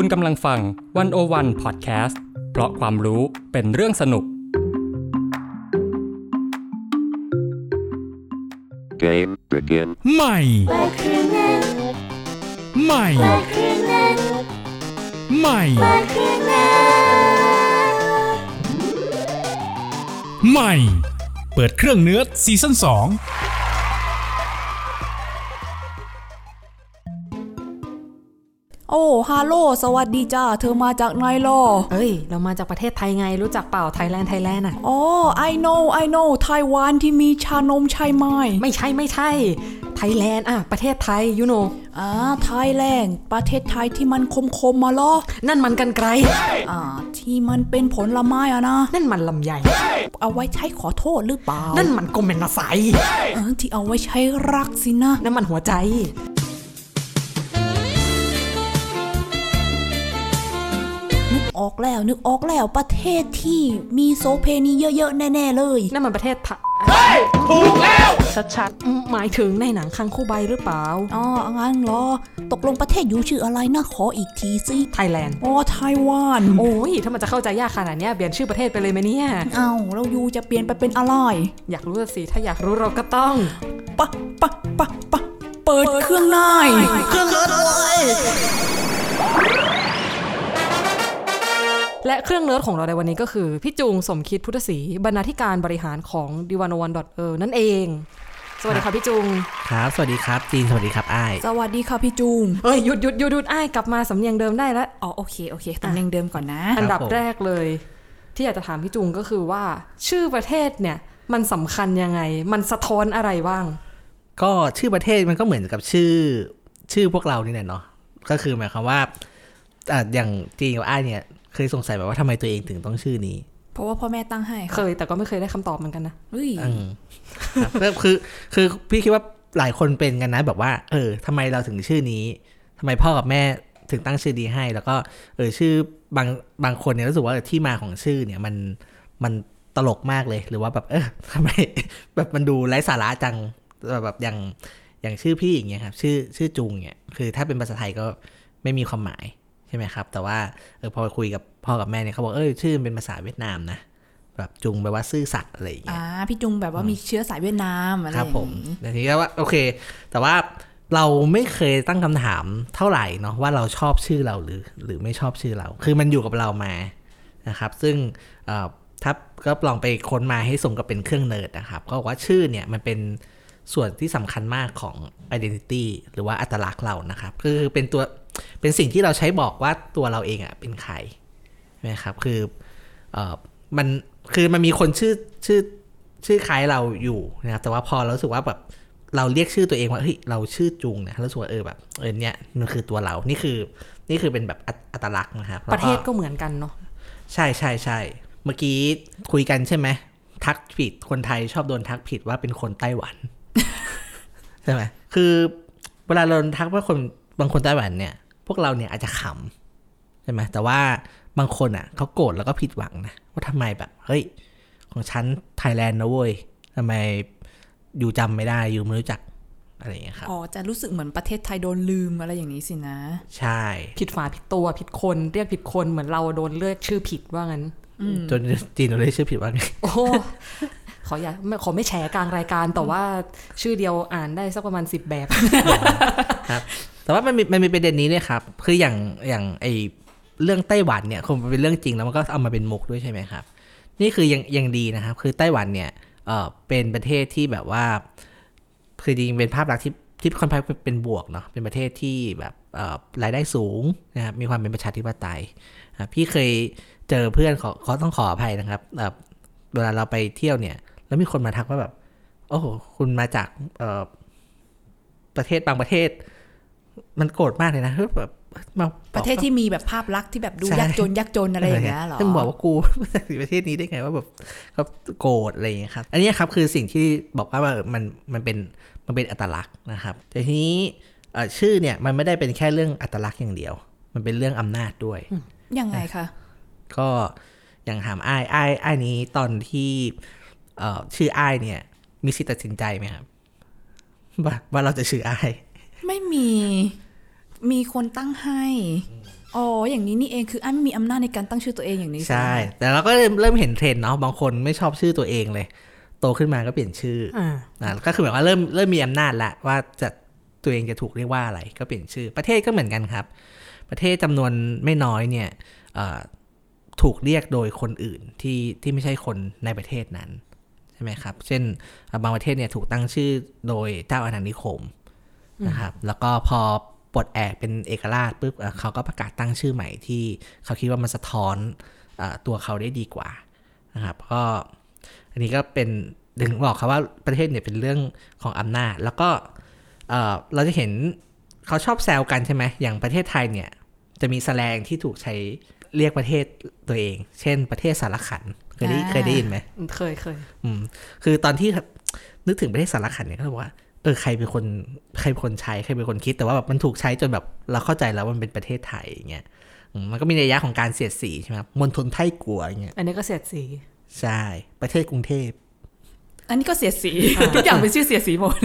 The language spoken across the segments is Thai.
คุณกำลังฟังวันโอวันพอดแคสต์เพราะความรู้เป็นเรื่องสนุก Game begin. ใหม่ ใหม่ ใหม่ ใหม่ เปิดเครื่องเนื้อซีซั่น2 ฮาโลสวัสดีจ้า เธอมาจากไหนล่อเอ้ย เรามาจากประเทศไทยไงรู้จักเปล่าไทยแลนด์ไทยแลนด์อะอ๋อ I know I know ไต้หวันที่มีชานมใช่ไหมไม่ใช่ไม่ใช่ไทยแลนด์อะประเทศไทยยูโนอ่าไทยแลนด์ประเทศไทยที่มันคมคมๆมาล่อนั่นมันกันไกลอ่าที่มันเป็นผลไม้อะนะ นั่นมันลำไยเอาไว้ใช้ขอโทษหรือเปล่า นั่นมันกลมเป็นนาไซเออที่เอาไว้ใช้รักสินะนั่นมันหัวใจ ออกแล้ว นึกออกแล้วประเทศที่มีโซเพนีเยอะๆ แน่ ๆ เลย นั่นมันประเทศไทยถูกแล้ว ชัดๆ หมายถึงในหนังคังคู่ใบหรือเปล่า อ๋องั้นเหรอ ตกลงประเทศอยู่ชื่ออะไรนะ ขออีกทีสิไทยแลนด์ อ๋อ ไต้หวัน โอ้ย ถ้ามันจะเข้าใจยากขนาดเนี้ยเปลี่ยนชื่อประเทศไปเลยไหมเนี่ย เอ้าเราอยู่จะเปลี่ยนไปเป็นอะไร อยากรู้สิ ถ้าอยากรู้เราก็ต้องปะปะปะปะเปิดเครื่องในเครื่องรถไและเครื่องเนิร์ดของเราในวันนี้ก็คือ พี่จูงสมคิดพุทธศรีบรรณาธิการบริหารของดิวานวันดอทเอนั่นเอง สวัสดีค่ะพี่จุง ครับ สวัสดีครับจีนสวัสดีครับอ้ายสวัสดีค่ะพี่จูงเอ้ยหยุดหยุดหยุดหยุดอ้ายกลับมาสำเนียงเดิมได้แล้วอ๋อโอเคโอเคตำแหน่งเดิมก่อนนะ อันดับผมแรกเลย ที่อยากจะถามพี่จุงก็คือว่า ชื่อประเทศเนี่ยมันสำคัญยังไง มันสะท้อนอะไรบ้าง ก็ชื่อประเทศมันก็เหมือนกับชื่อ ชื่อพวกเรานี่แหละเนาะ ก็คือหมายความว่าอะอย่างจีนกับอ้ายเนี่ย เคยสงสัยแบบว่าทำไมตัวเองถึงต้องชื่อนี้ เพราะว่าพ่อแม่ตั้งให้ เคย แต่ก็ไม่เคยได้คำตอบเหมือนกันนะเฮ้ยอืมครับก็คือ คือพี่คิดว่าหลายคนเป็นกันนะ แบบว่า เออทำไมเราถึงชื่อนี้ทำไมพ่อกับแม่ถึงตั้งชื่อนี้ให้ แล้วก็ เออ ชื่อบางบางคนเนี่ยรู้สึกว่าที่มาของชื่อเนี่ยมันมันตลกมากเลย หรือว่าแบบ เออทำไมแบบมันดูไร้สาระจังแบบแบบอย่างอย่างชื่อพี่อย่างเงี้ยครับ ชื่อชื่อจุงเนี่ยคือถ้าเป็นภาษาไทยก็ไม่มีความหมาย ใช่ไหมครับ แต่ว่าเออพอคุยกับพ่อกับแม่เนี่ยเขาบอกเออชื่อมันเป็นภาษาเวียดนามนะแบบจุงแปลว่าซื่อสัตย์อะไรอย่างเงี้ยอ่าพี่จุงแบบว่ามีเชื้อสายเวียดนามอะไรครับอย่างผมนี้แต่ทีนี้ก็ว่าโอเค แต่ว่าเราไม่เคยตั้งคำถามเท่าไหร่เนาะว่าเราชอบชื่อเราหรือ หรือไม่ชอบชื่อเรา คือมันอยู่กับเรามานะครับ ซึ่งเอ่อถ้าก็ลองไปค้นมาให้สมกับเป็นเครื่องเนิร์ดนะครับ ก็บอกว่าชื่อเนี่ยมันเป็นส่วนที่สำคัญมากของ identity หรือว่าอัตลักษณ์เรานะครับ คือเป็นตัว เป็นสิ่งที่เราใช้บอกว่าตัวเราเองอะเป็นใครใช่ไหมครับ คือเอ่อมันคือมันมีคนชื่อชื่อชื่อคล้ายเราอยู่นะครับ แต่ว่าพอเรารู้สึกว่าแบบเราเรียกชื่อตัวเองว่าเฮ้ยเราชื่อจุงเนี่ยเรารู้สึกว่าเออแบบเออเนี่ยมันคือตัวเรา นี่คือ นี่คือเป็นแบบอัตอัตลักษณ์นะครับประเทศก็เหมือนกันเนาะใช่ใช่ใช่เมื่อกี้คุยกันใช่ไหมทักผิดคนไทยชอบโดนทักผิดว่าเป็นคนไต้หวันใช่ไหมคือ เวลาเราโดนทักว่าคนบางคนไต้หวันเนี่ย พวกเราเนี่ยอาจจะขำใช่ไหมแต่ว่าบางคนอะเขาโกรธแล้วก็ผิดหวังนะว่าทำไมแบบเฮ้ยของฉันไทยแลนด์นะเว้ยทำไมอยู่จำไม่ได้อยู่ไม่รู้จักอะไรอย่างเงี้ยครับอ๋อจะรู้สึกเหมือนประเทศไทยโดนลืมอะไรอย่างนี้สินะ ใช่ ผิดฝาผิดตัวผิดคนเรียกผิดคนเหมือนเราโดนเลือกชื่อผิดว่างั้นจนจีนเราได้ชื่อผิดว่าไงโอ้ขออย่าไม่ขอไม่แฉกลางรายการแต่ว่าชื่อเดียวอ่านได้สักประมาณสิบแบบครับ แต่ว่ามันมีมันมีประเด็นนี้ด้วยครับ คืออย่างอย่างไอเรื่องไต้หวันเนี่ยคงเป็นเรื่องจริงแล้วมันก็เอามาเป็นมุกด้วยใช่ไหมครับ นี่คือยังยังดีนะครับ คือไต้หวันเนี่ยเออเป็นประเทศที่แบบว่า คือจริงเป็นภาพลักษณ์ที่ที่ค่อนข้างเป็นบวกเนาะเป็นประเทศที่แบบรายได้สูงนะครับมีความเป็นประชาธิปไตยพี่เคยเจอเพื่อนขอเขาต้องขออภัยนะครับเอ่อเวลาเราไปเที่ยวเนี่ย แล้วมีคนมาทักว่าแบบ โอ้โหคุณมาจากประเทศบางประเทศ มันโกรธมากเลยนะเฮ้ยแบบมาประเทศที่มีแบบภาพลักษณ์ที่แบบดูใช่ยากจนยากจนอะไรอย่างเงี้ยเหรอซึ่งบอกว่ากูมาจากประเทศนี้ได้ไงว่าแบบเขาโกรธอะไรอย่างเงี้ยครับ อันนี้ครับคือสิ่งที่บอกว่ามันมันเป็นมันเป็นอัตลักษณ์นะครับ แต่ทีนี้เอ่อชื่อเนี่ยมันไม่ได้เป็นแค่เรื่องอัตลักษณ์อย่างเดียว มันเป็นเรื่องอำนาจด้วย ยังไงคะ ก็อย่างถามอ้ายอ้ายอ้ายนี้ตอนที่เอ่อชื่ออ้ายเนี่ย มีสิทธิ์ตัดสินใจไหมครับว่าว่าเราจะชื่ออ้าย ไม่มีมีคนตั้งให้อ๋ออย่างนี้นี่เองคืออันไม่มีอำนาจในการตั้งชื่อตัวเองอย่างนี้ใช่ไหมแต่เราก็เริ่มเริ่มเห็นเทรนด์เนาะบางคนไม่ชอบชื่อตัวเองเลย โตขึ้นมาก็เปลี่ยนชื่ออ่านะก็คือแบบว่าเริ่มเริ่มมีอำนาจละว่าจะตัวเองจะถูกเรียกว่าอะไรก็เปลี่ยนชื่อ ประเทศก็เหมือนกันครับ ประเทศจำนวนไม่น้อยเนี่ยเอ่อถูกเรียกโดยคนอื่นที่ที่ไม่ใช่คนในประเทศนั้นใช่ไหมครับ เช่นเอ่อบางประเทศเนี่ยถูกตั้งชื่อโดยเจ้าอาณานิคม นะครับ แล้วก็พอปลดแอกเป็นเอกราชปุ๊บเอ่อเขาก็ประกาศตั้งชื่อใหม่ที่เขาคิดว่ามันสะท้อนเออตัวเขาได้ดีกว่านะครับก็อันนี้ก็เป็นถึงบอกครับว่าประเทศเนี่ยเป็นเรื่องของอำนาจ แล้วก็เอ่อเราจะเห็นเขาชอบแซวกันใช่ไหมอย่างประเทศไทยเนี่ยจะมีแสแลงที่ถูกใช้เรียกประเทศตัวเอง เช่น ประเทศสารขันเคยได้เคยได้ยินไหมเคยเคยอืมคือตอนที่นึกถึงประเทศสารขันเนี่ยก็บอกว่า เออใครเป็นคนใครเป็นคนใช้ใครเป็นคนคิดแต่ว่าแบบมันถูกใช้จนแบบเราเข้าใจแล้วว่ามันเป็นประเทศไทยอย่างเงี้ยอืมมันก็มีนัยยะของการเสียดสีใช่ไหมครับมณฑลไทยกัวอย่างเงี้ยอันนี้ก็เสียดสี ใช่ ประเทศกรุงเทพ อันนี้ก็เสียดสี ทุกอย่างเป็นชื่อเสียดสีหมด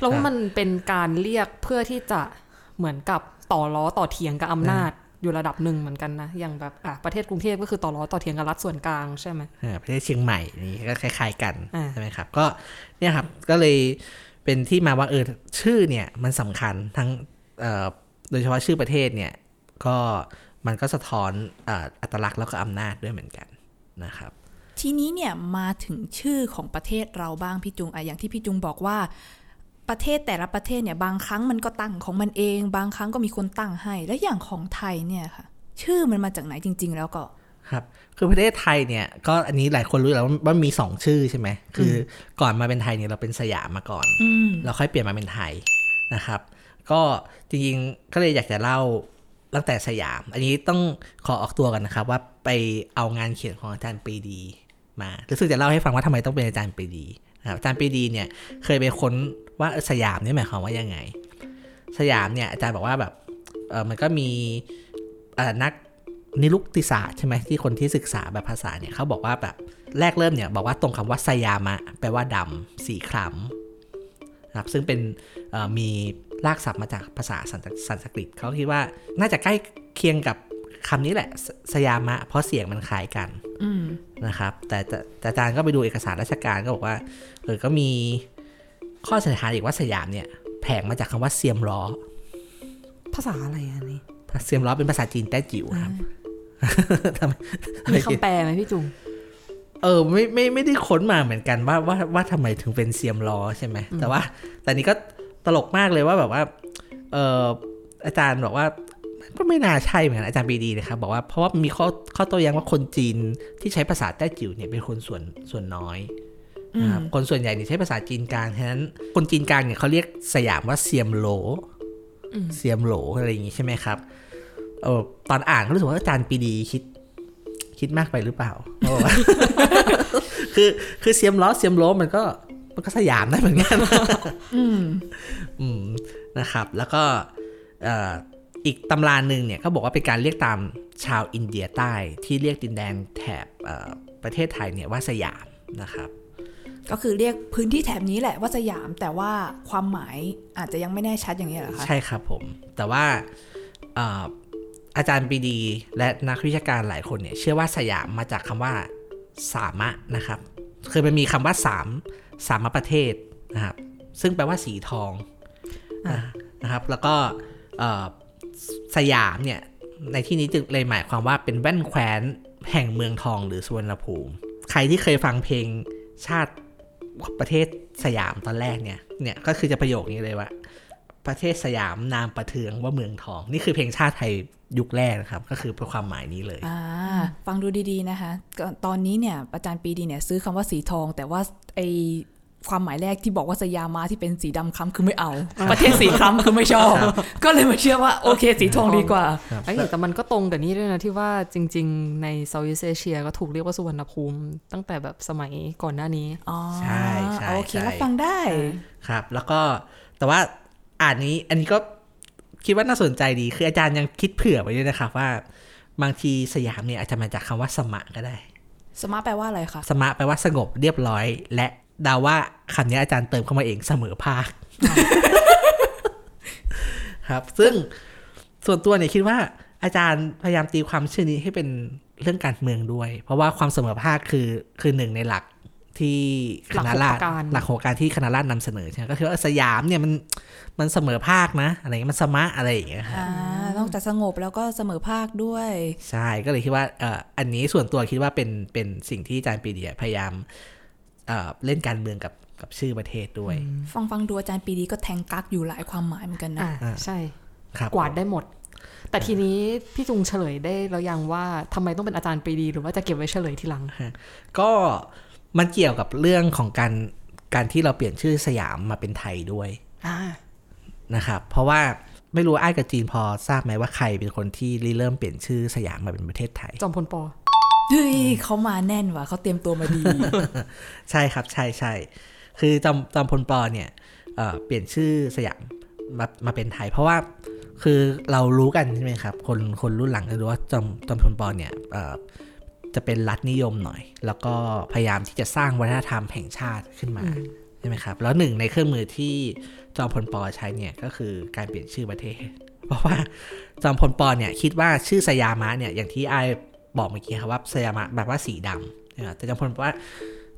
แล้วว่ามันเป็นการเรียกเพื่อที่จะเหมือนกับต่อล้อต่อเถียงกับอำนาจอยู่ระดับหนึ่งเหมือนกันนะ อย่างแบบอะประเทศกรุงเทพก็คือต่อล้อต่อเถียงกับรัฐส่วนกลางใช่ไหมอ่าประเทศเชียงใหม่นี่ก็คล้าย ๆ กันอ่าใช่ไหมครับ ก็เนี่ยครับก็เลย เป็นที่มาว่าเออชื่อเนี่ยมันสำคัญทั้งโดยเฉพาะชื่อประเทศเนี่ยก็มันก็สะท้อนอ,อ,อัตลักษณ์แล้วก็อำนาจด้วยเหมือนกันนะครับ ทีนี้เนี่ยมาถึงชื่อของประเทศเราบ้างพี่จุงอะอย่างที่พี่จุงบอกว่าประเทศแต่ละประเทศเนี่ยบางครั้งมันก็ตั้งของมันเอง บางครั้งก็มีคนตั้งให้ แล้วอย่างของไทยเนี่ยค่ะ ชื่อมันมาจากไหนจริง ๆ แล้วก็ ครับคือประเทศไทยเนี่ยก็อันนี้หลายคนรู้แล้วว่าว่ามีสองชื่อใช่ไหมคือก่อนมาเป็นไทยเนี่ยเราเป็นสยามมาก่อนอืมเราค่อยเปลี่ยนมาเป็นไทยนะครับ ก็จริงๆก็เลยอยากจะเล่าตั้งแต่สยาม อันนี้ต้องขอออกตัวกันนะครับ ว่าไปเอางานเขียนของอาจารย์ปรีดีมารู้สึกจะเล่าให้ฟังว่าทำไมต้องเป็นอาจารย์ปรีดีนะครับอาจารย์ปรีดีเนี่ยเคยไปค้นว่าเออสยามเนี่ยหมายความว่ายังไง สยามเนี่ยอาจารย์บอกว่าแบบเออมันก็มีเอ่อนัก นิรุกติศาสตร์ใช่ไหมที่คนที่ศึกษาแบบภาษาเนี่ยเขาบอกว่าแบบแรกเริ่มเนี่ยบอกว่าตรงคำว่าสยามะแปลว่าดำสีคล้ำนะครับซึ่งเป็นเอ่อมีรากศัพท์มาจากภาษาสันสันสกฤตเขาคิดว่าน่าจะใกล้เคียงกับคำนี้แหละสสยามะ เพราะเสียงมันคล้ายกันอืมนะครับแต่แต่แต่อาจารย์ก็ไปดูเอกสารราชการก็บอกว่าเออก็มีข้อสันนิษฐานอีกว่าสยามเนี่ยแผงมาจากคำว่าเซียมล้อ ภาษาอะไรอันนี้เซียมล้อเป็นภาษาจีนแต้จิ๋วครับทำไมทำไมมีคำแปลไหมพี่จุงเออไม่ไม่ไม่ได้ค้นมาเหมือนกันว่าว่าว่าทำไมถึงเป็นเซียมล้อใช่ไหมแต่ว่า แต่นี้ก็ตลกมากเลยว่าแบบว่า เอออาจารย์บอกว่าก็ไม่น่าใช่เหมือนกันอาจารย์ปีดีนะครับบอกว่าเพราะว่ามีข้อข้อโต้แย้งว่าคนจีนที่ใช้ภาษาแต้จิ๋วเนี่ยเป็นคนส่วนส่วนน้อยนะครับคนส่วนใหญ่เนี่ยใช้ภาษาจีนกลางฉะนั้นคนจีนกลางเนี่ยเขาเรียกสยามว่าเซียมโหลเซียมโหลอะไรอย่างงี้ใช่ไหมครับ เออตอนอ่านก็รู้สึกว่าอาจารย์ปีดีคิด คิดมากไปหรือเปล่าเขาบอกว่าคือคือเซียมล้อเซียมโลมันก็มันก็สยามได้เหมือนกันอืมอืมนะครับ แล้วก็เอ่ออีกตำราหนึ่งเนี่ยเขาบอกว่าเป็นการเรียกตามชาวอินเดียใต้ที่เรียกดินแดนแถบเอ่อประเทศไทยเนี่ยว่าสยามนะครับ ก็คือเรียกพื้นที่แถบนี้แหละว่าสยามแต่ว่าความหมายอาจจะยังไม่แน่ชัดอย่างนี้ยเหรอคะใช่ครับผม แต่ว่าเอ่ออาจารย์ปรีดีและนักวิชาการหลายคนเนี่ยเชื่อว่าสยามมาจากคำว่าสามะนะครับคือมันมีคำว่าสามสามะประเทศนะครับซึ่งแปลว่าสีทองนะนะครับ แล้วก็เอ่อสยามเนี่ยในที่นี้จึงเลยหมายความว่าเป็นแว่นแคว้นแห่งเมืองทองหรือสุวรรณภูมิ ใครที่เคยฟังเพลงชาติประเทศสยามตอนแรกเนี่ยเนี่ยก็คือจะประโยคนี้เลยว่า ประเทศสยามนามประเทืองว่าเมืองทอง นี่คือเพลงชาติไทยยุคแรกนะครับ ก็คือเป็นความหมายนี้เลยอ่าฟังดูดีๆนะคะก็ตอนนี้เนี่ยอาจารย์ปรีดีเนี่ยซื้อคำว่าสีทอง แต่ว่าไอความหมายแรกที่บอกว่าสยามมาที่เป็นสีดำคล้ำคือไม่เอา ประเทศสีคล้ำคือไม่ชอบ ก็เลยมาเชื่อว่าโอเคสีทองดีกว่าไอ้ยแต่มันก็ตรงกับนี้ด้วยนะที่ว่าจริง ๆ ใน Southeast Asia ก็ถูกเรียกว่าสุวรรณภูมิตั้งแต่แบบสมัยก่อนหน้านี้อ๋อใช่ใช่โอเคใช่รับฟังได้ครับ แล้วก็แต่ว่า อ่านนี้อันนี้ก็คิดว่าน่าสนใจดี คืออาจารย์ยังคิดเผื่อไว้ด้วยนะครับว่า บางทีสยามเนี่ยอาจจะมาจากคำว่าสมะก็ได้ สมาร์ทแปลว่าอะไรคะ สมะแปลว่าสงบเรียบร้อย และเดาว่าคำนี้อาจารย์เติมเข้ามาเองเสมอภาค ครับ ซึ่งส่วนตัวเนี่ยคิดว่า อาจารย์พยายามตีความชื่อนี้ให้เป็นเรื่องการเมืองด้วย เพราะว่าความเสมอภาคคือคือหนึ่งในหลัก ที่คณะราษฎรหลักหกประการหลักหกประการที่คณะราษฎรนำเสนอใช่ไหมก็คือว่าสยามเนี่ยมันมันเสมอภาคนะ อะไรเงี้ยมันสมะอะไรอย่างเงี้ยครับอ่านอกจากสงบแล้วก็เสมอภาคด้วย ใช่ก็เลยคิดว่าเอ่ออันนี้ส่วนตัวคิดว่าเป็นเป็นสิ่งที่อาจารย์ปรีดีพยายามเอ่อเล่นการเมืองกับกับชื่อประเทศด้วย ฟังฟังดูอาจารย์ปรีดีก็แทงกักอยู่หลายความหมายเหมือนกันนะอ่าใช่ครับกวาดได้หมดแต่ทีนี้พี่จุงเฉลยได้แล้วยังว่าทำไมต้องเป็นอาจารย์ปรีดี หรือว่าจะเก็บไว้เฉลยทีหลัง ก็ มันเกี่ยวกับเรื่องของการการที่เราเปลี่ยนชื่อสยามมาเป็นไทยด้วยอ่านะครับ เพราะว่าไม่รู้อ้ายกับจีนพอทราบไหมว่าใครเป็นคนที่ริเริ่มเปลี่ยนชื่อสยามมาเป็นประเทศไทย จอมพลปอเฮ้ยเขามาแน่นว่ะเขาเตรียมตัวมาดี ใช่ครับใช่ใช่คือจอมจอมพลปอเนี่ยเอ่อเปลี่ยนชื่อสยามมามาเป็นไทย เพราะว่าคือเรารู้กันใช่ไหมครับ คนคนรุ่นหลังจะรู้ว่าจอมจอมพลปอเนี่ยเอ่อ จะเป็นรัฐนิยมหน่อย แล้วก็พยายามที่จะสร้างวัฒนธรรมแห่งชาติขึ้นมาใช่ไหมครับ แล้วหนึ่งในเครื่องมือที่จอมพลปอใช้เนี่ยก็คือการเปลี่ยนชื่อประเทศ เพราะว่าจอมพลปอเนี่ยคิดว่าชื่อสยามะเนี่ยอย่างที่ไอายบอกเมื่อกี้ครับว่าสยามะแบบว่าสีดำนะครับแต่จอมพลบอกว่า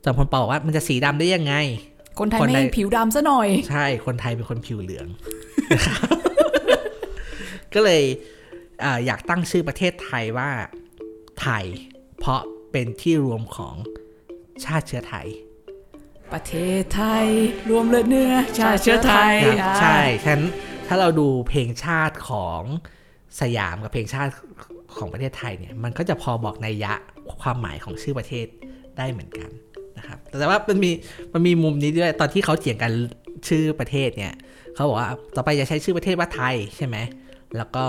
จอมพลปอบอกว่ามันจะสีดำได้ยังไง คนไทยคนใดไม่ผิวดำซะหน่อย ใช่คนไทยเป็นคนผิวเหลืองนะครับก็เลยอาอยากตั้งชื่อประเทศไทยว่าไทย เพราะเป็นที่รวมของชาติเชื้อไทย ประเทศไทยรวมเลือดเนื้อชาติเชื้อไทยครับอ่าใช่ฉะนั้นถ้าเราดูเพลงชาติของสยามกับเพลงชาติของประเทศไทยเนี่ยมันก็จะพอบอกนัยยะความหมายของชื่อประเทศได้เหมือนกันนะครับแต่ว่ามันมีมันมีมุมนี้ด้วยตอนที่เขาเถียงกันชื่อประเทศเนี่ยเขาบอกว่าต่อไปจะใช้ชื่อประเทศว่าไทยใช่ไหมแล้วก็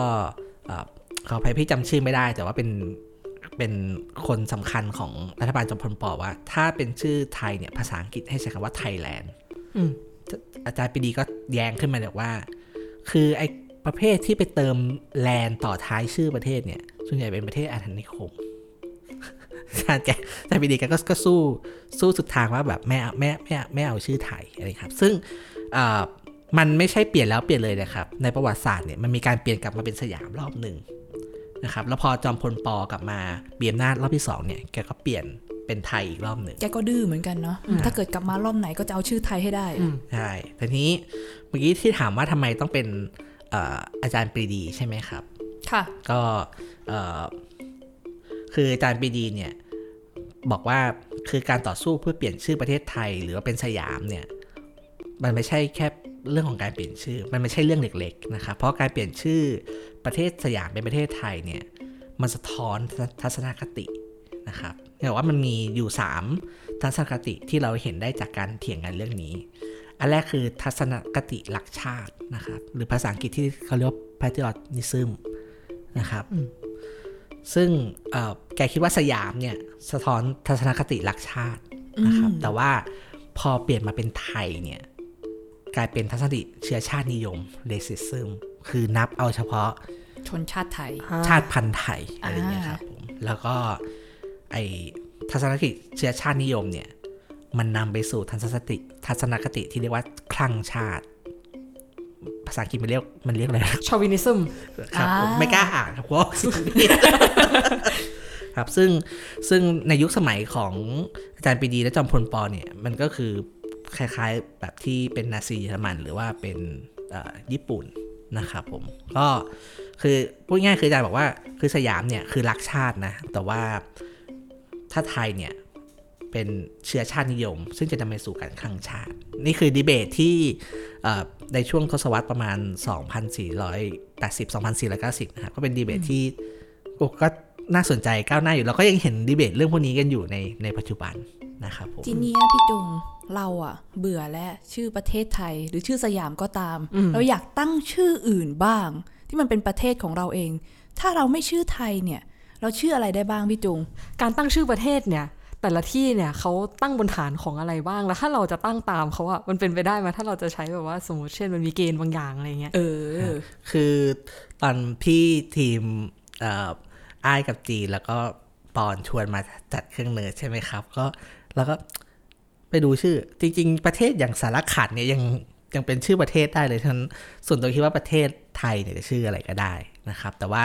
เอ่อขออภัยพี่จำชื่อไม่ได้ แต่ว่าเป็น เป็นคนสำคัญของรัฐบาลจอมพลปอว่า ถ้าเป็นชื่อไทยเนี่ยภาษาอังกฤษให้ใช้คำว่าไทยแลนด์อืมอาจารย์ปรีดีก็แย้งขึ้นมาบอกว่า คือไอ้ประเภทที่ไปเติมแลนด์ต่อท้ายชื่อประเทศเนี่ย ส่วนใหญ่เป็นประเทศอาณานิคมอาจารย์แกอาจารย์ปรีดีแกก็ก็สู้สู้สุดทางว่าแบบไม่เอาไม่ไม่ไม่เอาชื่อไทยอะไรครับ ซึ่งอ่ามันไม่ใช่เปลี่ยนแล้วเปลี่ยนเลยนะครับ ในประวัติศาสตร์เนี่ยมันมีการเปลี่ยนกลับมาเป็นสยามรอบหนึ่ง นะครับ แล้วพอจอมพลปอกลับมาเบียมนาจรอบที่สองเนี่ย แกก็เปลี่ยนเป็นไทยอีกรอบหนึ่ง แกก็ดื้อเหมือนกันเนาะ ถ้าเกิดกลับมารอบไหนก็จะเอาชื่อไทยให้ได้อืมใช่แต่ทีนี้เมื่อกี้ที่ถามว่าทำไมต้องเป็นเอ่ออาจารย์ปรีดีใช่ไหมครับ ค่ะ ก็เอ่อคืออาจารย์ปรีดีเนี่ยบอกว่าคือการต่อสู้เพื่อเปลี่ยนชื่อประเทศไทย หรือว่าเป็นสยามเนี่ย มันไม่ใช่แค่ เรื่องของการเปลี่ยนชื่อ มันไม่ใช่เรื่องเล็กๆนะครับเพราะการเปลี่ยนชื่อประเทศสยามเป็นประเทศไทยเนี่ยมันสะท้อนทัศนคตินะครับเนี่ยว่ามันมีอยู่ 3 ทัศนคติที่เราเห็นได้จากการเถียงกันเรื่องนี้ อันแรกคือทัศนคติหลักชาตินะครับหรือภาษาอังกฤษที่เขาเรียกว่า patriotism นะครับซึ่งเอ่อแกคิดว่าสยามเนี่ยสะท้อนทัศนคติหลักชาตินะครับแต่ว่าพอเปลี่ยนมาเป็นไทยเนี่ย กลายเป็นทัศนคติเชื้อชาตินิยม racism คือนับเอาเฉพาะชนชาติไทย ชาติพันธุ์ไทยอะไรอย่างเงี้ยครับผมแล้วก็ไอทัศนคติเชื้อชาตินิยมเนี่ย มันนำไปสู่ทัศนคติทัศนคติที่เรียกว่าคลั่งชาติ ภาษาอังกฤษมันเรียกมันเรียกอะไรนะ chauvinism ครับอ่าผมไม่กล้าอ่านครับเพราะครับซึ่งซึ่งในยุคสมัยของอาจารย์ปรีดีและจอมพลปอเนี่ยมันก็คือ คล้ายๆ แบบที่เป็นนาซีเยอรมัน หรือว่าเป็นญี่ปุ่นนะครับผมก็คือพูดง่ายๆคืออาจารย์บอกว่าคือสยามเนี่ยคือรักชาตินะ แต่ว่าถ้าไทยเนี่ยเป็นเชื้อชาตินิยม ซึ่งจะนำไปสู่การคลังชาติ นี่คือดีเบตที่ในช่วงทศวรรษประมาณ 2,480 2,490นะครับก็เป็นดีเบตที่ก็ น่าสนใจก้าวหน้าอยู่เราก็ยังเห็นดีเบตเรื่องพวกนี้กันอยู่ในในปัจจุบันนะครับผมทีเนี้ยพี่จุงเราอะเบื่อแล้วชื่อประเทศไทยหรือชื่อสยามก็ตาม เราอยากตั้งชื่ออื่นบ้าง ที่มันเป็นประเทศของเราเอง ถ้าเราไม่ชื่อไทยเนี่ย เราชื่ออะไรได้บ้างพี่จุง การตั้งชื่อประเทศเนี่ย แต่ละที่เนี่ยเขาตั้งบนฐานของอะไรบ้างแล้วถ้าเราจะตั้งตามเขาอะมันเป็นไปได้ไหมถ้าเราจะใช้แบบว่าสมมติเช่นมันมีเกณฑ์บางอย่างอะไรเงี้ยเออ คือตอนพี่ทีมเอ่ออ้ายกับจีนแล้วก็ปอนชวนมาจัดเครื่องเนิร์ดใช่ไหมครับ ก็แล้วก็ไปดูชื่อ จริง ๆ ประเทศอย่างสารขันเนี่ยยังยังเป็นชื่อประเทศได้เลยฉะนั้นส่วนตัวคิดว่าประเทศไทยเนี่ยจะชื่ออะไรก็ได้นะครับ แต่ว่า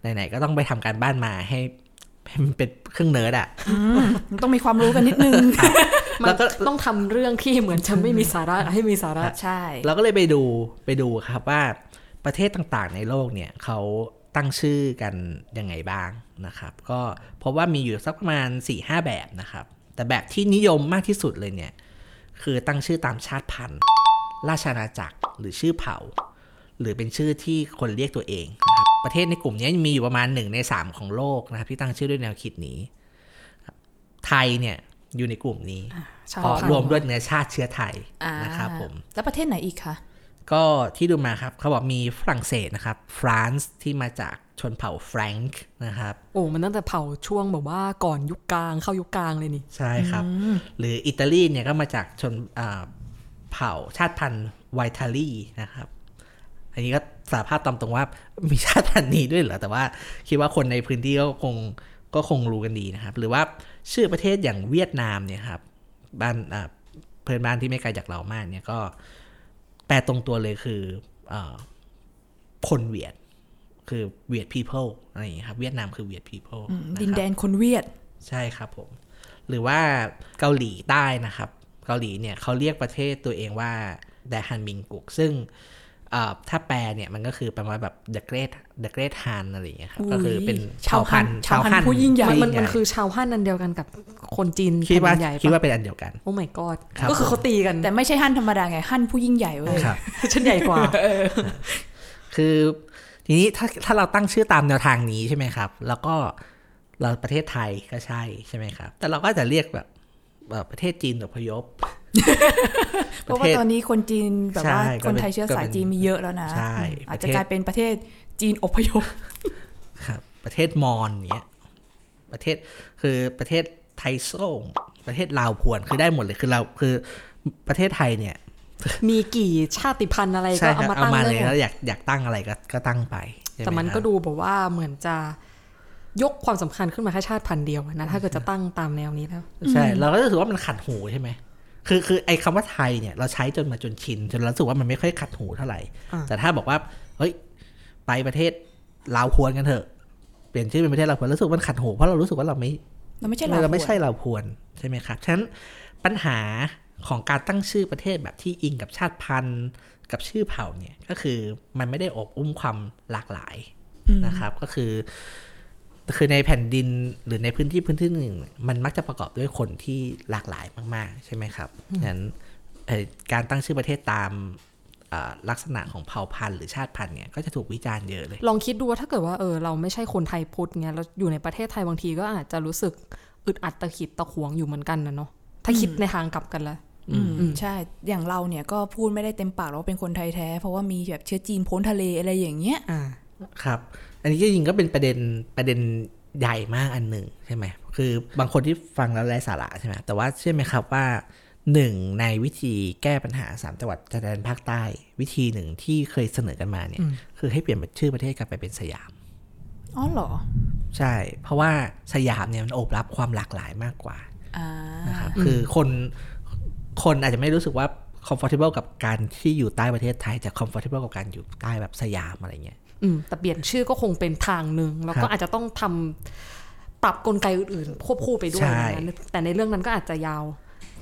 ไหนๆก็ต้องไปทำการบ้านมาให้ให้มันเป็นเครื่องเนิร์ดอะมันต้องมีความรู้กันนิดนึงมัแล้นวก็ต้องทำเรื่องที่เหมือนจะไม่มีสาระให้มีสาระใช่ เราก็เลยไปดูไปดูครับว่าประเทศต่างๆในโลกเนี่ยเขา ตั้งชื่อกันยังไงบ้างนะครับ ก็พบว่ามีอยู่สักประมาณ4ี่ห้าแบบนะครับ แต่แบบที่นิยมมากที่สุดเลยเนี่ย คือตั้งชื่อตามชาติพันธุ์ ราชอาณาจักรหรือชื่อเผ่า หรือเป็นชื่อที่คนเรียกตัวเองนะครับประเทศในกลุ่มนี้มีอยู่ประมาณหนึ่งในสามของโลกนะครับ ที่ตั้งชื่อด้วยแนวคิดนี้ครับไทยเนี่ยอยู่ในกลุ่มนี้ใช่เพราะค่ะรวมด้วยเนื้อชาติเชื้อไทยอ่านะครับผมแล้วประเทศไหนอีกคะ ก็ที่ดูมาครับเขาบอกมีฝรั่งเศสนะครับฟรานซ์ที่มาจากชนเผ่าแฟรงก์นะครับโอ้มันตั้งแต่เผาช่วงแบบว่าก่อนยุคกลางเข้ายุคกลางเลยนี่ ใช่ครับ หรืออิตาลีเนี่ยก็มาจากชนอ่าเผ่าชาติพันธุ์ไวทาลีนะครับ อันนี้ก็สารภาพตามตรงว่ามีชาติพันธุ์นี้ด้วยเหรอ แต่ว่าคิดว่าคนในพื้นที่ก็คงก็คงรู้กันดีนะครับ หรือว่าชื่อประเทศอย่างเวียดนามเนี่ยครับบ้านอ่าเพื่อนบ้านที่ไม่ไกลจากเรามากเนี่ยก็ แปลตรงตัวเลยคืออาคนเวียด คือเวียด people อะไรอย่างเงี้ยครับ เวียดนามคือเวียด people อืมนะครับดินแดนคนเวียด ใช่ครับผม หรือว่าเกาหลีใต้นะครับ เกาหลีเนี่ยเขาเรียกประเทศตัวเองว่าแดฮันมิงกุกซึ่งเอ่อ ถ้าแปลเนี่ยมันก็คือประมาณแบบ the great the great han อะไรอย่างเงี้ยครับอุ้ยก็คือเป็นชาวฮั่นชาวชาวฮั่ฮั่นนผู้ยิ่งใหญ่มันมันคือชาวฮั่นนันเดียวกันกับคนจีนคิดว่าแผ่นใหญ่คิดว่าปะเป็นอันเดียวกันโอ้ my god ครับก็คือเขาตีกัน แต่ไม่ใช่ฮั่นธรรมดาไงฮั่นผู้ยิ่งใหญ่เว้ยครับฉันใหญ่กว่า คือทีนี้ถ้าถ้าเราตั้งชื่อตามแนวทางนี้ใช่ไหมครับ แล้วก็เราประเทศไทยก็ใช่ใช่ไหมครับ แต่เราก็จะเรียกแบบแบบประเทศจีนอพยพ เพราะว่าตอนนี้คนจีนแบบว่าใช่ก็คนเป็นไทยเชื้อสายก็เป็นจีนมีเยอะแล้วนะใช่อืมอาจปจะระเทศกลายเป็นประเทศจีนอพยพครับ ประเทศมอญเนี้ย ประเทศคือประเทศไทยส่งประเทศลาวพวนคือได้หมดเลยคือเราคือประเทศไทยเนี่ย มีกี่ชาติพันธุ์อะไรใช่ก็คเอารับมาเอาตั้งมาเลเลยยแล้วอยากอยากตั้งอะไรก็ก็ตั้งไปใช่ไหแต่มันครับก็ดูแบบว่าเหมือนจะยกความสำคัญขึ้นมาแค่ชาติพันธุ์เดียวอะนะถ้าเกิดจะตั้งตามแนวนี้แล้วใช่ เราก็รู้สึกว่ามันขัดหูใช่ไหม คือคือไอ้คำว่าไทยเนี่ยเราใช้จนมาจนชิน จนเรารู้สึกว่ามันไม่ค่อยขัดหูเท่าไหร่อ่าแต่ถ้าบอกว่า เฮ้ย ไปประเทศลาวพวนกันเถอะ เปลี่ยนชื่อเป็นประเทศลาวพวนรู้สึกว่ามันขัดหูเพราะเรารู้สึกว่าเราไม่เราไม่ใช่เราไม่พวนใช่เราพวนใช่ไหมครับฉะนั้นปัญหาของการตั้งชื่อประเทศแบบที่อิงกับชาติพันธุ์ กับชื่อเผ่าเนี่ยก็คือมันไม่ได้อบอุ้มความหลากหลายนะครับ ก็คือ คือในแผ่นดินหรือในพื้นที่พื้นที่หนึ่ง มันมักจะประกอบด้วยคนที่หลากหลายมาก ๆ ใช่ไหมครับฉะนั้นเอ่อการตั้งชื่อประเทศตามอ่าลักษณะของเผ่าพันธุ์หรือชาติพันธุ์เนี่ยก็จะถูกวิจารณ์เยอะเลย ลองคิดดูว่าถ้าเกิดว่าเออเราไม่ใช่คนไทยพุทธเงี้ยเราอยู่ในประเทศไทยบางทีก็อาจจะรู้สึกอึดอัดตะขิดตะขวงอยู่เหมือนกันนะเนาะถ้าคิดในทางกลับกันแล้วอืมใช่ อย่างเราเนี่ยก็พูดไม่ได้เต็มปากหรอกว่าเป็นคนไทยแท้ เพราะว่ามีแบบเชื้อจีนพ้นทะเลอะไรอย่างเงี้ยอ่าครับ อันนี้จริงๆก็เป็นประเด็นประเด็นใหญ่มากอันหนึ่งใช่ไหมคือบางคนที่ฟังแล้วไร้สาระใช่ไหมแต่ว่าเชื่อไหมครับว่าหนึ่งในวิธีแก้ปัญหาสามจังหวัดชายแดนภาคใต้ วิธีหนึ่งที่เคยเสนอกันมาเนี่ย คือให้เปลี่ยนชื่อประเทศกลับไปเป็นสยามอ๋อเหรอ ใช่ เพราะว่าสยามเนี่ยมันโอบรับความหลากหลายมากกว่าอ่านะครับคือคนคนอาจจะไม่รู้สึกว่า comfortable กับการที่อยู่ใต้ประเทศไทยจะ comfortable กับการอยู่ใต้แบบสยามอะไรเงี้ยอืม แต่เปลี่ยนชื่อก็คงเป็นทางหนึ่งแล้วคก็รับอาจจะต้องทำปรับกลไกอื่นๆควบคู่ไปด้วยใช่นะแต่ในเรื่องนั้นก็อาจจะยาว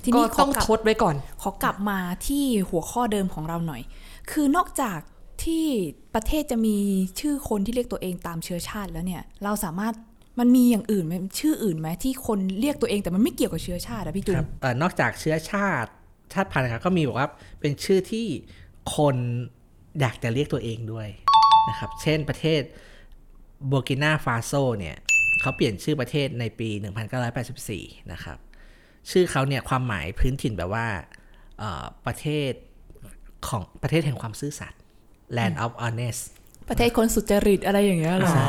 ทีก็นี้ขต้อองกลับทดไว้ก่อน ขอกลับมาที่หัวข้อเดิมของเราหน่อย คือนอกจากที่ประเทศจะมีชื่อคนที่เรียกตัวเองตามเชื้อชาติแล้วเนี่ย เราสามารถมันมีอย่างอื่นไหมชื่ออื่นไหมที่คนเรียกตัวเองแต่มันไม่เกี่ยวกับเชื้อชาติอะพี่จุคนรับเอ่อนอกจากเชื้อชาติชาติพันธุ์นะครับก็มีบอกว่าเป็นชื่อที่คนอยากจะเรียกตัวเองด้วย นะครับ เช่นประเทศบูกินาฟาโซเนี่ยเขาเปลี่ยนชื่อประเทศในปี 1984 นะครับ ชื่อเขาเนี่ยความหมายพื้นถิ่นแบบว่าเอ่อประเทศของประเทศแห่งความซื่อสัตย์ Land of Honest ประเทศคนสุจริตอะไรอย่างเงี้ยเหรอใช่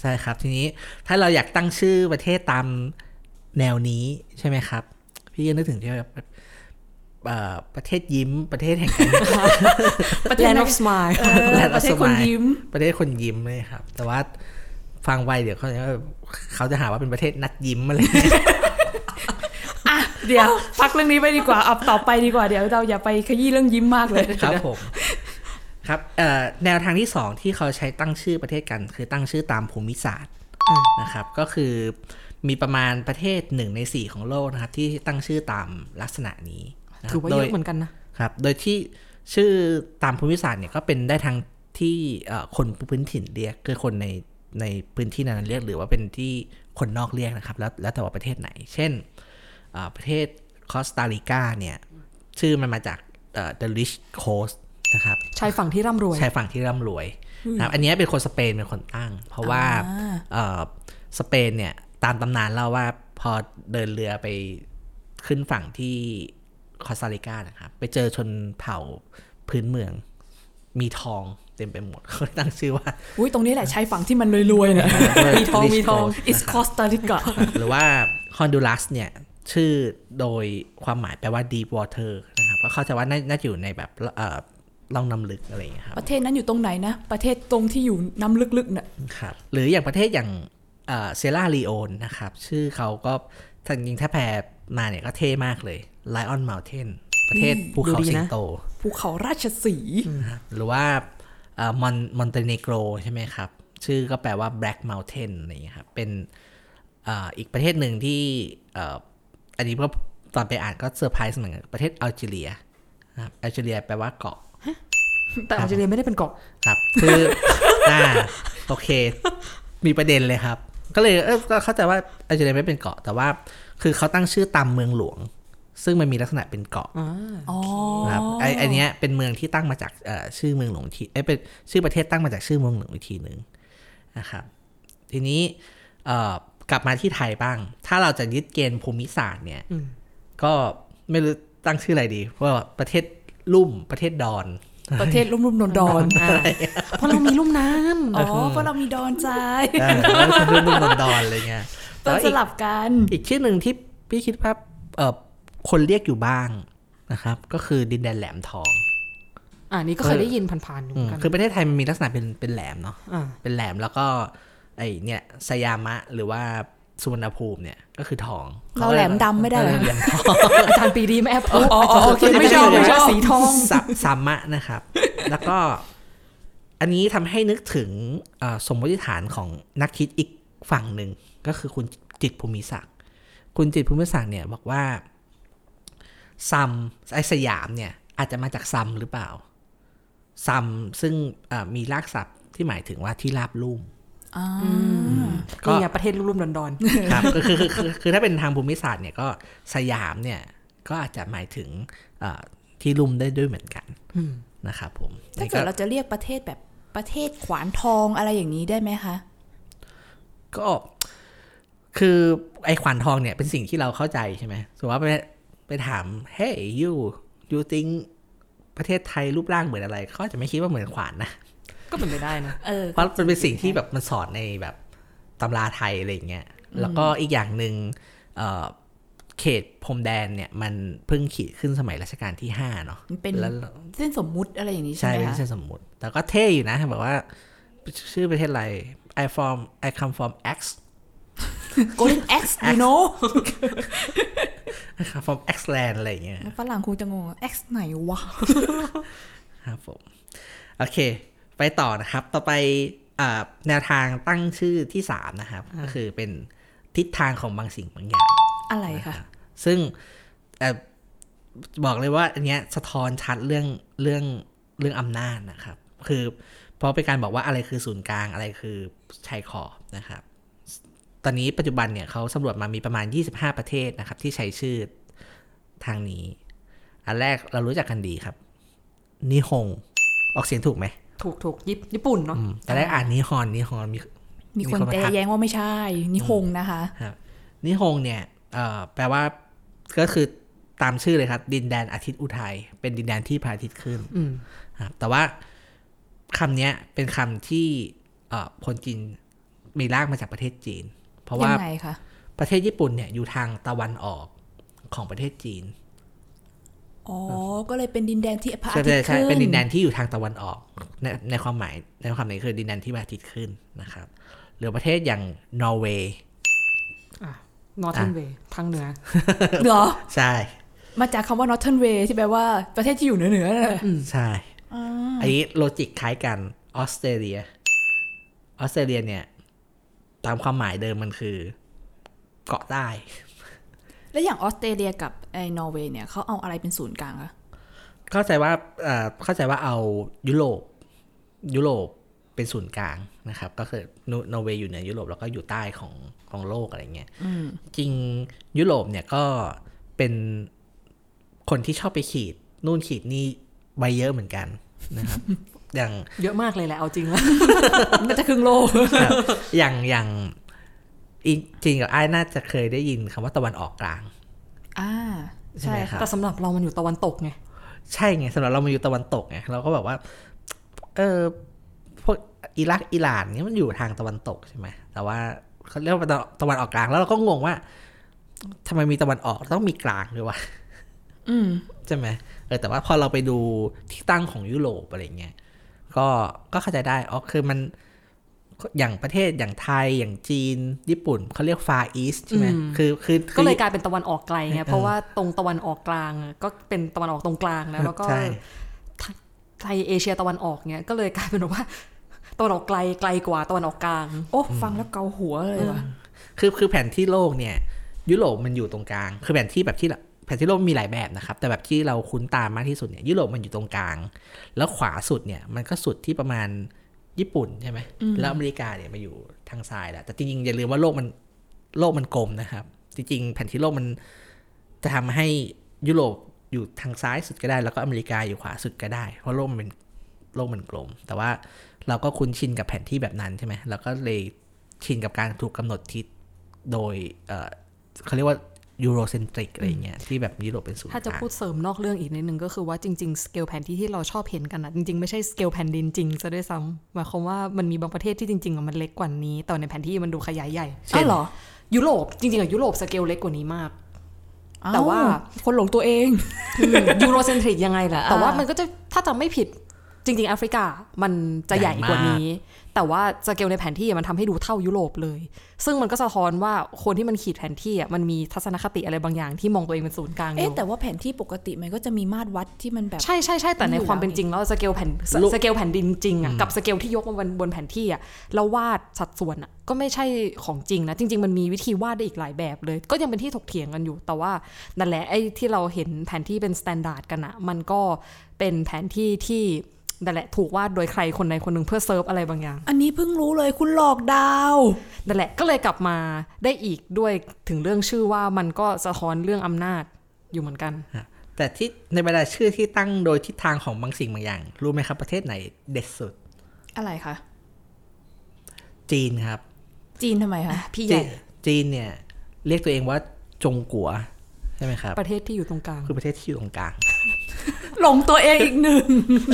ใช่ครับ ทีนี้ถ้าเราอยากตั้งชื่อประเทศตามแนวนี้ใช่ไหมครับ พี่ก็นึกถึงที่แบบเอ่อ ประเทศยิ้ม ประเทศแห่งการประเทศ Land ไหน of Smile เออ Land of ประเทศคน Smile ยิ้ม ประเทศคนยิ้มเลยครับ แต่ว่าฟังไปเดี๋ยวเขาจะเขาจะหาว่าเป็นประเทศนัดยิ้มอะไรอะเดี๋ยวพักเรื่องนี้ไปดีกว่าเอาต่อไปดีกว่าเดี๋ยวเราอย่าไปขยี้เรื่องยิ้มมากเลยครับผมครับเอ่อแนวทางที่สองที่เขาใช้ตั้งชื่อประเทศกัน คือตั้งชื่อตามภูมิศาสตร์อ่านะครับก็คือมีประมาณประเทศหนึ่งในสี่ของโลกนะครับที่ตั้งชื่อตามลักษณะนี้นะค ถืรัอบว่าโดเยยอะเหมือนกันนะครับ โดยที่ชื่อตามภูมิศาสตร์เนี่ยก็เป็นได้ทั้งที่เอ่อคนพื้นถิ่นเรียกคือคนในในพื้นที่นั้นเรียกหรือว่าเป็นที่คนนอกเรียกนะครับ แล้วแล้วแต่ว่าประเทศไหน เช่นเอ่อประเทศคอสตาริกาเนี่ยชื่อมันมาจากเอ่อ the rich coast นะครับชายฝั่งที่ร่ำรวยชายฝั่งที่ร่ำรวยนะครับอันเนี้ยเป็นคนสเปนเป็นคนตั้ง เพราะว่าอ่าเอ่อสเปนเนี่ยตามตำนานเล่าว่าพอเดินเรือไปขึ้นฝั่งที่ คอสตาริกานะครับ ไปเจอชนเผ่าพื้นเมือง มีทองเต็มไปหมดเขาเลยตั้งชื่อว่า อุ้ยตรงนี้แหละชายฝั่งที่มันรวยๆเนี่ยมีทอง Rich มีทอง Coast It's นะครับ Costa Rica หรือว่าฮอนดูรัสเนี่ยชื่อโดยความหมายแปลว่า deep water นะครับก็เข้าใจว่าน่าน่าจะอยู่ในแบบเอ่อล่องน้ำลึกอะไรอย่างเงี้ยครับ ประเทศนั้นอยู่ตรงไหนนะ ประเทศตรงที่อยู่น้ำลึกๆเนี่ยครับหรืออย่างประเทศอย่างเซียร์ราลีโอนนะครับ ชื่อเขาก็ทางยิงถ้าแปล มาเนี่ยก็เท่มากเลย Lion Mountain ประเทศภูเขาดูดีสิงหะโต ภูเขาราชสีห์นะครับหรือว่ามอนมอนเตเนโกรใช่ไหมครับ ชื่อก็แปลว่า Black Mountain อะไรอย่างเงี้ยครับเป็นเอ่ออีกประเทศหนึ่งที่เอ่ออันนี้ก็ตอนไปอ่านก็เซอร์ไพรส์เหมือนกันประเทศอัลจีเรียนะครับอัลจีเรียแปลว่าเกาะแต่อัลจีเรียไม่ได้เป็นเกาะครับ คืออ่าโอเค มีประเด็นเลยครับ ก็เลยเออก็เข้าใจว่าอัลจีเรียไม่เป็นเกาะ แต่ว่า คือเขาตั้งชื่อตามเมืองหลวง ซึ่งมันมีลักษณะเป็นเกาะอ๋อนะครับไอไอเนี้ยเป็นเมืองที่ตั้งมาจากเอ่อชื่อเมืองหลวงอีกทีเอ้ยเป็นชื่อประเทศตั้งมาจากชื่อเมืองหลวงอีกทีหนึ่งนะครับ ทีนี้เอ่อกลับมาที่ไทยบ้าง ถ้าเราจะยึดเกณฑ์ภูมิศาสตร์เนี่ยอืมก็ไม่รู้ตั้งชื่ออะไรดี เพราะว่าประเทศลุ่มประเทศดอน ประเทศลุ่มๆดอนอ่าเพราะเรามีลุ่มน้ๆอ๋อเพราะเรามีดอนใจเออแล้วเป็นรุ่นดอนๆอะไรเงี้ยต้องแล้วสอีกลับกัน อีกชื่อหนึ่งที่พี่คิดว่าเออคนเรียกอยู่บ้างนะครับ ก็คือดินแดนแหลมทองำอ่านี่ก็เคยได้ยินผ่านๆอยู่เหอืมืมอนกันคือประเทศไทยมันมีลักษณะเป็นเป็นแหลมเนาะอ่าเป็นแหลมแล้วก็ไอเนี่ยสยามะหรือว่า สุวรรณภูมิเนี่ยก็คือทองเราแหลมดำไม่ได้เหรอเออแหลมทองอาจารย์ปรีดีไม่แอบพูดอ๋ออ๋อโอเคไม่ชอบไม่ชอบสีทองสะสยามะนะครับ แล้วก็อันนี้ทำให้นึกถึงเอ่อสมมติฐานของนักคิดอีกฝั่งหนึ่งก็คือคุณจิตรภูมิศักดิ์คุณจิตรภูมิศักดิ์เนี่ยบอกว่าซัมไอสยามเนี่ยอาจจะมาจากซัมหรือเปล่าซัมซึ่งเอ่อมีรากศัพท์ที่หมายถึงว่าที่ราบลุ่มอ่า ก็นี่ไงประเทศรุ่มๆดอนครับก็คือคือคือคือถ้าเป็นทางภูมิศาสตร์เนี่ยก็สยามเนี่ยก็อาจจะหมายถึงเอ่อที่ลุ่มได้ด้วยเหมือนกันๆอืมนะครับผมถ้านี่เกิดเราจะเรียกประเทศแบบประเทศขวานทองอะไรอย่างนี้ได้ไหมคะ ก็คือไอ้ขวานทองเนี่ยเป็นสิ่งที่เราเข้าใจใช่ไหมสมมติว่าไปไปถาม hey you you think ประเทศไทยรูปร่างเหมือนอะไร เขาอาจจะไม่คิดว่าเหมือนขวานนะ ก็เป็นไปได้นะเออเพราะมันเป็นสิ่งที่แบบมันสอนในแบบตำราไทยอะไรอย่างเงี้ยแล้วก็อีกอย่างหนึ่งเอ่อเขตพรมแดนเนี่ยมันเพิ่งขีดขึ้นสมัยรัชกาลที่ห้าเนาะมันเป็นแล้วเส้นสมมุติอะไรอย่างนี้ใช่ใช่ไหมเป็นคะเส้นสมมุติ แต่ก็เท่อยู่นะแบบว่า ชื่อประเทศอะไร I from I come from X Golden X you know I come from X land อะไรอย่างเงี้ยฝรั่งคงจะงงว่า X ไหนวะครับผม โอเค ไปต่อนะครับ ต่อไปอ่าแนวทางตั้งชื่อที่สามนะครับ ก็คือเป็นทิศทางของบางสิ่งบางอย่าง อะไรคะ ซึ่งเอ่อบอกเลยว่าอันเนี้ยสะท้อนชัดเรื่องเรื่องเรื่องอำนาจนะครับ คือเพราะเป็นการบอกว่าอะไรคือศูนย์กลางอะไรคือชายขอบนะครับ ตอนนี้ปัจจุบันเนี่ยเขาสำรวจมามีประมาณ 25 ประเทศนะครับ ที่ใช้ชื่อทางนี้ อันแรกเรารู้จักกันดีครับนิฮงออกเสียงถูกไหม ถูกถูกญี่ญี่ปุ่นเนาะอืมแต่แรกอ่านนิฮอนนิฮอนมีมีคนมาแต่ทักแย้งว่าไม่ใช่ นิฮงนะคะครับนิฮงเนี่ยเอ่อแปลว่าก็คือตามชื่อเลยครับ ดินแดนอาทิตย์อุทัยเป็นดินแดนที่พระอาทิตย์ขึ้นอืมครับแต่ว่าคำเนี้ยเป็นคำที่เอ่อคนจีนมีรากมาจากประเทศจีน เพราะยัว่างไงคะประเทศญี่ปุ่นเนี่ยอยู่ทางตะวันออกของประเทศจีน อ๋อ ก็เลยเป็นดินแดนที่พระอาใช่ทิตใช่ย์ใช่ขึ้นเป็นดินแดนที่อยู่ทางตะวันออกในในความหมายในความหมายคือดินแดนที่พระอาทิตย์ขึ้นนะครับหรือประเทศอย่างนอร์เวย์อะ Northern Way ทางเหนือเหรอ ใช่ มาจากคำว่า Northern Way ที่แปลว่าประเทศที่อยู่เหนือๆนั่นแหละใช่อ่าอันนี้ logic คล้ายกันออสเตรเลียออสเตรเลียเนี่ย ตามความหมายเดิมมันคือ เกาะใต้ แล้วอย่างออสเตรเลียกับไอ้นอร์เวย์เนี่ยเขาเอาอะไรเป็นศูนย์กลางอะเข้าใจว่าเอ่อเข้าใจว่าเอายุโรปยุโรปเป็นศูนย์กลางนะครับ ก็คือนนอร์เวย์อยู่เหนือยุโรปแล้วก็อยู่ใต้ของของโลกอะไรเงี้ยจริงยุโรปเนี่ยก็เป็นคนที่ชอบไปขีด นู่นขีดนี่ใบเยอะเหมือนกันนะครับ อย่างเยอะมากเลยแหละเอาจริงแล้วมันก็จะครึ่งโลกครับอย่างอย่างอี จริงกับไอ้ายน่าจะเคยได้ยินคำว่าตะวันออกกลาง อ่า ใช่ไหมครับแต่สำหรับเรามันอยู่ตะวันตกไง ใช่ไงสำหรับเรามาอยู่ตะวันตกไงเราก็แบบว่า เออพวกอิรักอิหร่านเนี่ยมันอยู่ทางตะวันตกใช่ไหมแต่ว่าเขาเรียกว่าตะตะวันออกกลางแล้วเราก็งงว่าทำไมมีตะวันออกต้องมีกลางด้วยวะอืมใช่ไหมเออแต่ว่าพอเราไปดูที่ตั้งของยุโรปอะไรเงี้ยก็ก็เข้าใจได้อ๋อคือมัน อย่างประเทศอย่างไทยอย่างจีน ญี่ปุ่นเขาเรียกฟาอีสใช่ไหมอืมคือคือคือก็เลยกลายเป็นตะวันออกไกลไงเพราะว่าตรงตะวันออกกลางอะก็เป็นตะวันออกตรงกลางนะแล้วก็ใช่ไทยเอเชียตะวันออกเนี่ยก็เลยกลายเป็นแบบว่าตะวันออกไกลไกลกว่าตะวันออกกลาง โอ้ฟังแล้วเกาหัวเลยว่ะคือคือแผนที่โลกเนี่ย ยุโรปมันอยู่ตรงกลาง คือแผนที่แบบที่เราแผนที่โลกมีหลายแบบนะครับ แต่แบบที่เราคุ้นตามมากที่สุดเนี่ยยุโรปมันอยู่ตรงกลาง แล้วขวาสุดเนี่ยมันก็สุดที่ประมาณ ญี่ปุ่นใช่ไหมแล้วอเมริกาเนี่ยมาอยู่ทางซ้ายแหละแต่จริงๆอย่าลืมว่าโลกมันโลกมันกลมนะครับ จริงๆ แผนที่โลกมันจะทำให้ยุโรปอยู่ทางซ้ายสุดก็ได้ แล้วก็อเมริกาอยู่ขวาสุดก็ได้ เพราะโลกมันเป็นโลกมันกลม แต่ว่าเราก็คุ้นชินกับแผนที่แบบนั้นใช่ไหมเราก็เลยชินกับการถูกกำหนดทิศโดยเอ่อเขาเรียกว่า Eurocentric อะไรเงี้ยที่แบบยุโรปเป็นศูนย์ถ้าจะกลางพูดเสริมนอกเรื่องอีกนิดนึงก็คือว่าจริงๆสเกลแผนที่ที่เราชอบเห็นกันนะจริงๆ ไม่ใช่สเกลแผ่นดินจริงซะด้วยซ้ำหมายความว่ามันมีบางประเทศที่จริงๆอะมันเล็กกว่านี้ แต่ในแผนที่มันดูขยายใหญ่อ้าวเหรอยุโรปจริงๆอะยุโรปสเกลเล็กกว่านี้มากแต่ว่าอ้คนหลงตัวเองEurocentric ยังไงล่ะอ่าแต่ว่ามันก็จะถ้าจำไม่ผิดจริงๆแอฟริกามันจะใหญ่กว่านี้ แต่ว่าสเกลในแผนที่อะมันทำให้ดูเท่ายุโรปเลย ซึ่งมันก็สะท้อนว่าคนที่มันขีดแผนที่อะมันมีทัศนคติอะไรบางอย่างที่มองตัวเองเป็นศูนย์กลางอเอ๊ะยู่แต่ว่าแผนที่ปกติมันก็จะมีมาตรวัดที่มันแบบใช่ใช่ใช่แต่ในอยู่ความเป็นแล้วนี่จริงแล้วสเกลแผ่นสลูกสเกลแผ่นดินจริงอะกับสเกลที่ยกมาบนบนแผนที่อะแล้ววาดสัดส่วนอะก็ไม่ใช่ของจริงนะจริง ๆ มันมีวิธีวาดได้อีกหลายแบบเลย ก็ยังเป็นที่ถกเถียงกันอยู่ แต่ว่านั่นแหละไอ้ที่เราเห็นแผนที่เป็น standard กันอะมันก็เป็นแผนที่ที่ นั่นแหละถูกวาดโดยใครคนใดคนหนึ่งเพื่อเซิร์ฟอะไรบางอย่าง อันนี้เพิ่งรู้เลยคุณหลอกดาวนั่นแหละก็เลยกลับมาได้อีกด้วยถึงเรื่องชื่อว่ามันก็สะท้อนเรื่องอำนาจอยู่เหมือนกัน แต่ที่ในบรรดาชื่อที่ตั้งโดยทิศทางของบางสิ่งบางอย่าง รู้ไหมครับประเทศไหนเด็ดสุด อะไรคะจีนครับ จีนทำไมคะพี่ใหญ่จีนจีนเนี่ย เรียกตัวเองว่าจงกัวใช่ไหมครับ ประเทศที่อยู่ตรงกลางคือประเทศที่อยู่ตรงกลาง หลงตัวเองอีกหนึ่ง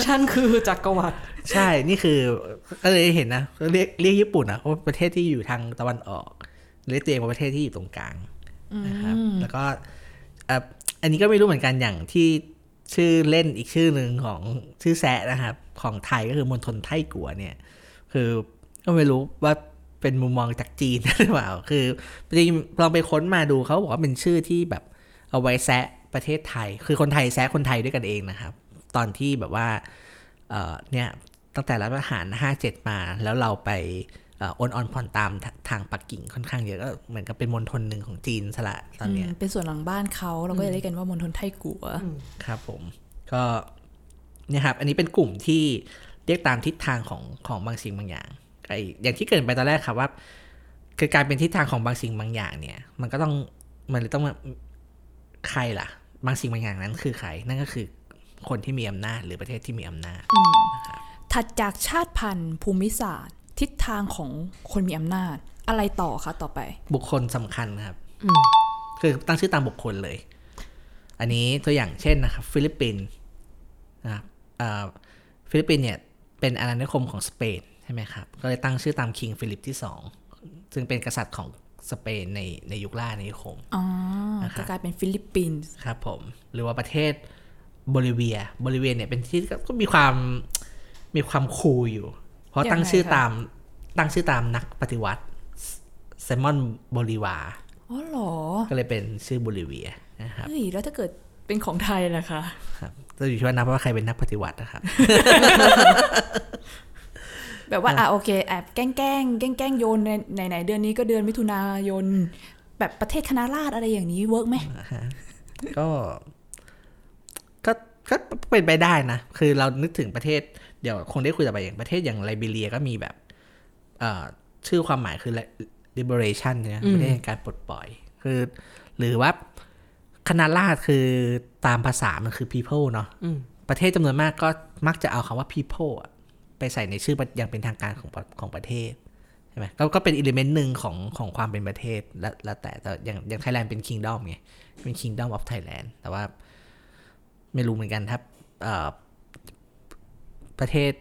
ฉันคือจักรวรรดิใช่นี่คือก็เลยเห็นนะเรียกเรียกญี่ปุ่นนะว่าประเทศที่อยู่ทางตะวันออกเรียกตัวเองว่าประเทศที่อยู่ตรงกลางนะครับ แล้วก็เอ่ออันนี้ก็ไม่รู้เหมือนกันอย่างที่ชื่อเล่นอีกชื่อหนึ่งของชื่อแซะนะครับ ของไทยก็คือมณฑลไทกัวเนี่ย คือก็ไม่รู้ว่าเป็นมุมมองจากจีนหรือเปล่า คือจริงๆลองไปค้นมาดูเขาบอกว่าเป็นชื่อที่แบบเอาไว้แซะ ประเทศไทย คือคนไทยแซะคนไทยด้วยกันเองนะครับ ตอนที่แบบว่าเอ่อเนี่ยตั้งแต่รัฐประหาร 57 มาแล้วเราไปเอ่อโอนออนผ่อนตามททางปักกิ่งค่อนข้างเยอะก็เหมือนกับเป็นมณฑลหนึ่งของจีนสละตอนเนี้ยเป็นส่วนหลังบ้านเขาเราก็จะเรียกกันว่ามณฑลไทกัวครับผมก็เนี่ยครับอันนี้เป็นกลุ่มที่เรียกตามทิศทางของของบางสิ่งบางอย่างไออย่างที่เกริดไปตอนแรกครับว่าคือการเป็นทิศทางของบางสิ่งบางอย่างเนี่ย มันก็ต้องมันเลยต้องมาใครล่ะ บางสิ่งบางอย่างนั้นคือใครนั่นก็คือคนที่มีอำนาจหรือประเทศที่มีอำนาจถัดจากชาติพันธุ์ภูมิศาสตร์ ทิศทางของคนมีอำนาจ อะไรต่อคะต่อไป บุคคลสำคัญนะครับคือตั้งชื่อตามบุคคลเลย อันนี้ตัวอย่างเช่นนะครับฟิลิปปินส์นะครับอ่าฟิลิปปินส์เนี่ยเป็นอาณานิคมของสเปนใช่ไหมครับ ก็เลยตั้งชื่อตาม King ฟิลิปที่สองซึ่งเป็นกษัตริย์ของ สเปนในในยุคล่าอาณานิคมอ๋อนะครับจะกลายเป็นฟิลิปปินส์ครับผม หรือว่าประเทศโบลิเวียโบลิเวียเนี่ยเป็นที่ก็ก็มีความมีความ cool อยู่ เพราะตั้งชื่อตามตั้งชื่อตามนักปฏิวัติซีมอนโบลิวาร์อ๋อเหรอ ก็เลยเป็นชื่อโบลิเวียนะครับเฮ้ยแล้วถ้าเกิดเป็นของไทยแหละค่ะครับจะอยู่ที่ว่านับว่าใครเป็นนักปฏิวัตินะครับ แบบว่าอะโอเคแอบแกล้งแกล้งแกล้งแกล้งโยนในไหนไหนๆเดือนนี้ก็เดือนมิถุนายน แบบประเทศคณะราษฎรอะไรอย่างนี้ work ไหมก็ก็ก็เป็นไปได้นะ คือเรานึกถึงประเทศเดี๋ยวคงได้คุยต่อไปอย่างประเทศอย่างไลบีเรียก็มีแบบเอ่อชื่อความหมายคือ liberation เนี่ยประเทศแห่งการปลดปล่อย คือ หรือว่าคณะราษฎรคือตามภาษามันคือ people เนาะอืมประเทศจำนวนมากก็มักจะเอาคำว่า people อะ ไปใส่ในชื่ออย่างเป็นทางการของประของประเทศใช่ไหมก็ก็เป็นอิเลเมนต์หนึ่งของของความเป็นประเทศและแล้วแต่แต่อย่างอย่างไทยแลนด์เป็น kingdom ไงเป็น kingdom of Thailand แต่ว่าไม่รู้เหมือนกันถ้าเอ่อประเทศ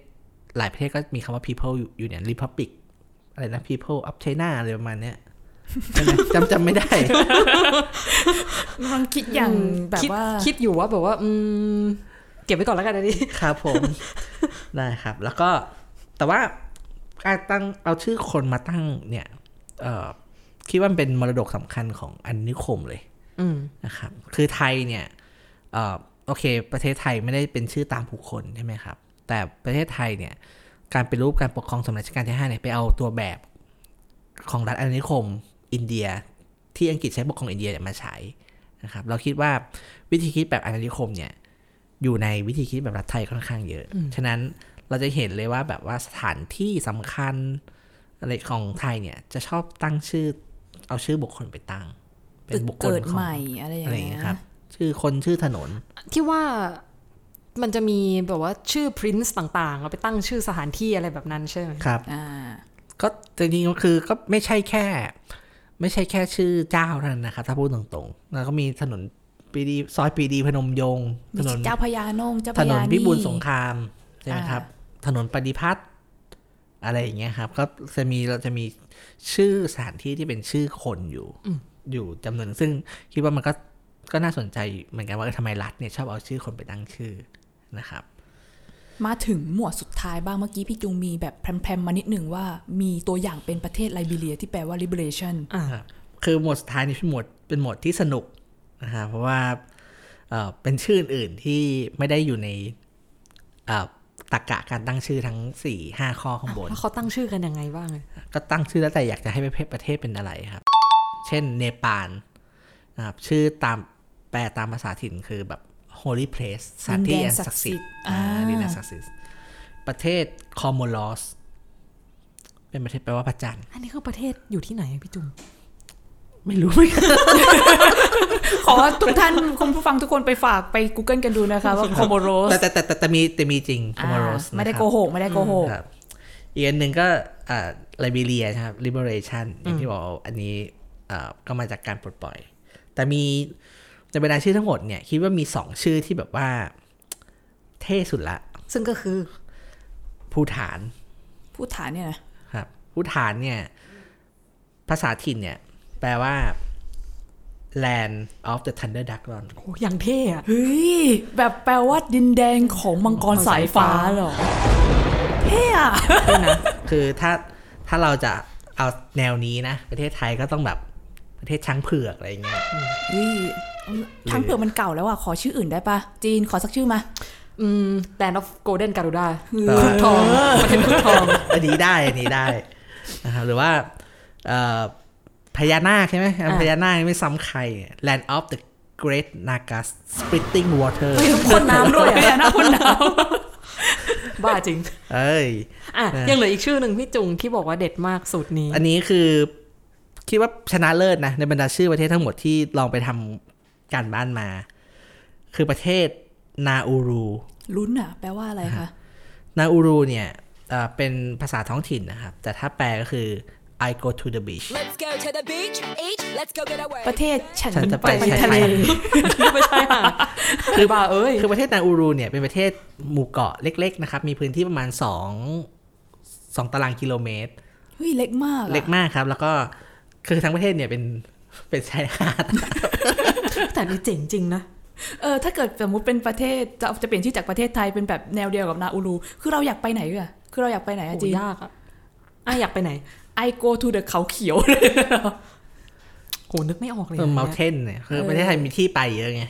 หลายประเทศก็มีคำว่า people อยู่อยู่เนี่ย republic อะไรนะ people of China อะไรประมาณเนี้ยใช่ไหมจำจำไม่ได้มันคิดอย่างแบบคิดว่าคิดอยู่ว่าแบบว่า อืม เก็บไว้ก่อนแล้วกันอันนี้ครับผมได้ครับ แล้วก็แต่ว่าการตั้งเอาชื่อคนมาตั้งเนี่ย เอ่อคิดว่ามันเป็นมรดกสำคัญของอาณานิคมเลยอืมนะครับ คือไทยเนี่ยเอ่อโอเค ประเทศไทยไม่ได้เป็นชื่อตามบุคคลใช่ไหมครับ แต่ประเทศไทยเนี่ย การเป็นรูปการปกครองสมัยรัชกาลที่ห้าเนี่ยไปเอาตัวแบบของรัฐอาณานิคม อินเดีย ที่อังกฤษใช้ปกครองอินเดียเนี่ยมาใช้นะครับ เราคิดว่าวิธีคิดแบบอาณานิคมเนี่ย อยู่ในวิธีคิดแบบรัฐไทยค่อนข้างเยอะ ฉะนั้นเราจะเห็นเลยว่าแบบว่าสถานที่สำคัญอะไรของไทยเนี่ย จะชอบตั้งชื่อ เอาชื่อบุคคลไปตั้ง เป็ตึนกบุคคลเกิดของใหม่อะไรอย่าอะไรงอย่างเงี้เงี้ยยครับ ชื่อคนชื่อถนน ที่ว่ามันจะมีแบบว่าชื่อ Prince ต่างๆเอาไปตั้งชื่อสถานที่อะไรแบบนั้นใช่ไหมครับอ่าก็จริงๆก็คือก็ไม่ใช่แค่ ไม่ใช่แค่ชื่อเจ้าเท่านั้นนะครับ ถ้าพูดตรงๆแล้วก็มีถนน ปรีดีซอยปรีดีพนมยงค์ถนนเจ้าพญานงเจ้าพถนญานพิบูลนี่สงครามใช่ไหมอ่าครับ ถนนปฏิพัฒน์อะไรอย่างเงี้ยครับ ก็จะมีเราจะมีชื่อสถานที่ที่เป็นชื่อคนอยู่อยู่จำนวนหนึ่งซึ่งคิดว่ามันก็ก็น่าสนใจเหมือนกันว่าเออทำไมรัฐเนี่ยชอบเอาชื่อคนไปตั้งชื่อนะครับ มาถึงหมวดสุดท้ายบ้างเมื่อกี้พี่จุงมีแบบแพรมๆมานิดหนึ่งว่ามีตัวอย่างเป็นประเทศไลบีเรียที่แปลว่า liberation อ่าครับคือหมวดสุดท้ายนี่เป็นหมวดเป็นหมวดที่สนุก นะครับเพราะว่าเอ่อเป็นชื่ออื่นๆที่ไม่ได้อยู่ในเอ่อตรรกะการตั้งชื่อทั้ง4ี่ห้าข้อข้างบนแล้วเขาตั้งชื่อกันยังไงบ้างอะก็ตั้งชื่อแล้วแต่อยากจะให้ประเทศประเทศเป็นอะไรครับ เช่นเนปาลนะครับชื่อตามแปลตามภาษาถิ่นคือแบบ holy place สถานที่ดินแดนอันศัศักกดิ์ดิ์สิสิททธิ์ธิ์อ่าอ่าดินแดนศักดิ์สิทธิ์ประเทศคอมโมลอสเป็นประเทศแปลว่าพระจันทร์อันนี้คือประเทศอยู่ที่ไหนอะพี่จุง ไม่รู้เหมือนกันขอทุกท่านคุณผู้ฟังทุกคนไปฝากไป Google กันดูนะคะว่า c o m o r o s แต่แต่แต่แต่แต่มีแต่มีจริงคอมโมลอสไม่ได้โกหกไม่ได้โกหกครับอีกอันหนึ่งก็อ่าไลบีเรียนะครับ liberation อย่างที่บอกอันนี้อ่าก็มาจากการปลดปล่อย แต่มีในบรรดาชื่อทั้งหมดเนี่ยคิดว่ามีสองชื่อที่แบบว่า เท่สุดละ ซึ่งก็คือภูฐานพูดฐานเนี่ยนะครับภูฐานเนี่ย ภาษาถิ่นเนี่ย แปลว่า land of the thunder dragon โอ้อย่างเท่อะเฮ้ย แบบแปลว่าดินแดงของมังกรสายฟ้าเหรอ เท่อะคือถ้าถ้าเราจะเอาแนวนี้นะ ประเทศไทยก็ต้องแบบประเทศช้างเผือกอะไรอย่างเงี้ยเฮ้ยทั้งเปลือกมันเก่าแล้วอะ ขอชื่ออื่นได้ปะจีนขอสักชื่อมา อืม Land of Golden Garuda แปลว่าทองประเทศคุกทอง อันนี้ได้ อันนี้ได้นะครับหรือว่าเอ่อ พญานาคใช่ไหมพญานาคไม่ซ้ำใคร Land of the Great Naga Splitting Water พ่นน้ำด้วยอะน้ำพ่นน้ำบ้าจริง เอ้ยอะยังเหลืออีกชื่อหนึ่งพี่จุงที่บอกว่าเด็ดมากสูตรนี้ อันนี้คือคิดว่าชนะเลิศนะ ในบรรดาชื่อประเทศทั้งหมดที่ลองไปทำการบ้านมา คือประเทศนาอูรูลุ้นอะ แปลว่าอะไรคะ นาอูรูเนี่ยเอ่อเป็นภาษาท้องถิ่นนะครับ แต่ถ้าแปลก็คือ I go to the beach Let's go to the beach. Each, let's go get away. ประเทศฉันฉันจะไปไปชายทะเลหาดไม่ใช่ค่ะคือบ้าเอ้ยคือประเทศนาอูรูเนี่ยเป็นประเทศหมู่เกาะเล็กๆนะครับมีพื้นที่ประมาณ 2 2 ตารางกิโลเมตรเฮ้ยเล็กมากอะเล็กมากครับ แล้วก็คือทั้งประเทศเนี่ยเป็นเป็นชายหาดแต่นี่เจ๋งจริงนะเออถ้าเกิดสมมติเป็นประเทศจะจะเปลี่ยนชื่อจากประเทศไทยเป็นแบบแนวเดียวกับนาอูรู คือเราอยากไปไหนอะคือเราอยากไปไหนอะโอ้จีนยากอะอะอยากไปไหน I go to the เขาเขียวเลยโหนึกไม่ออกเลยเอออันเมเนี้ยลเทนเนี่ย คือประเทศไทยมีที่ไปเยอะไง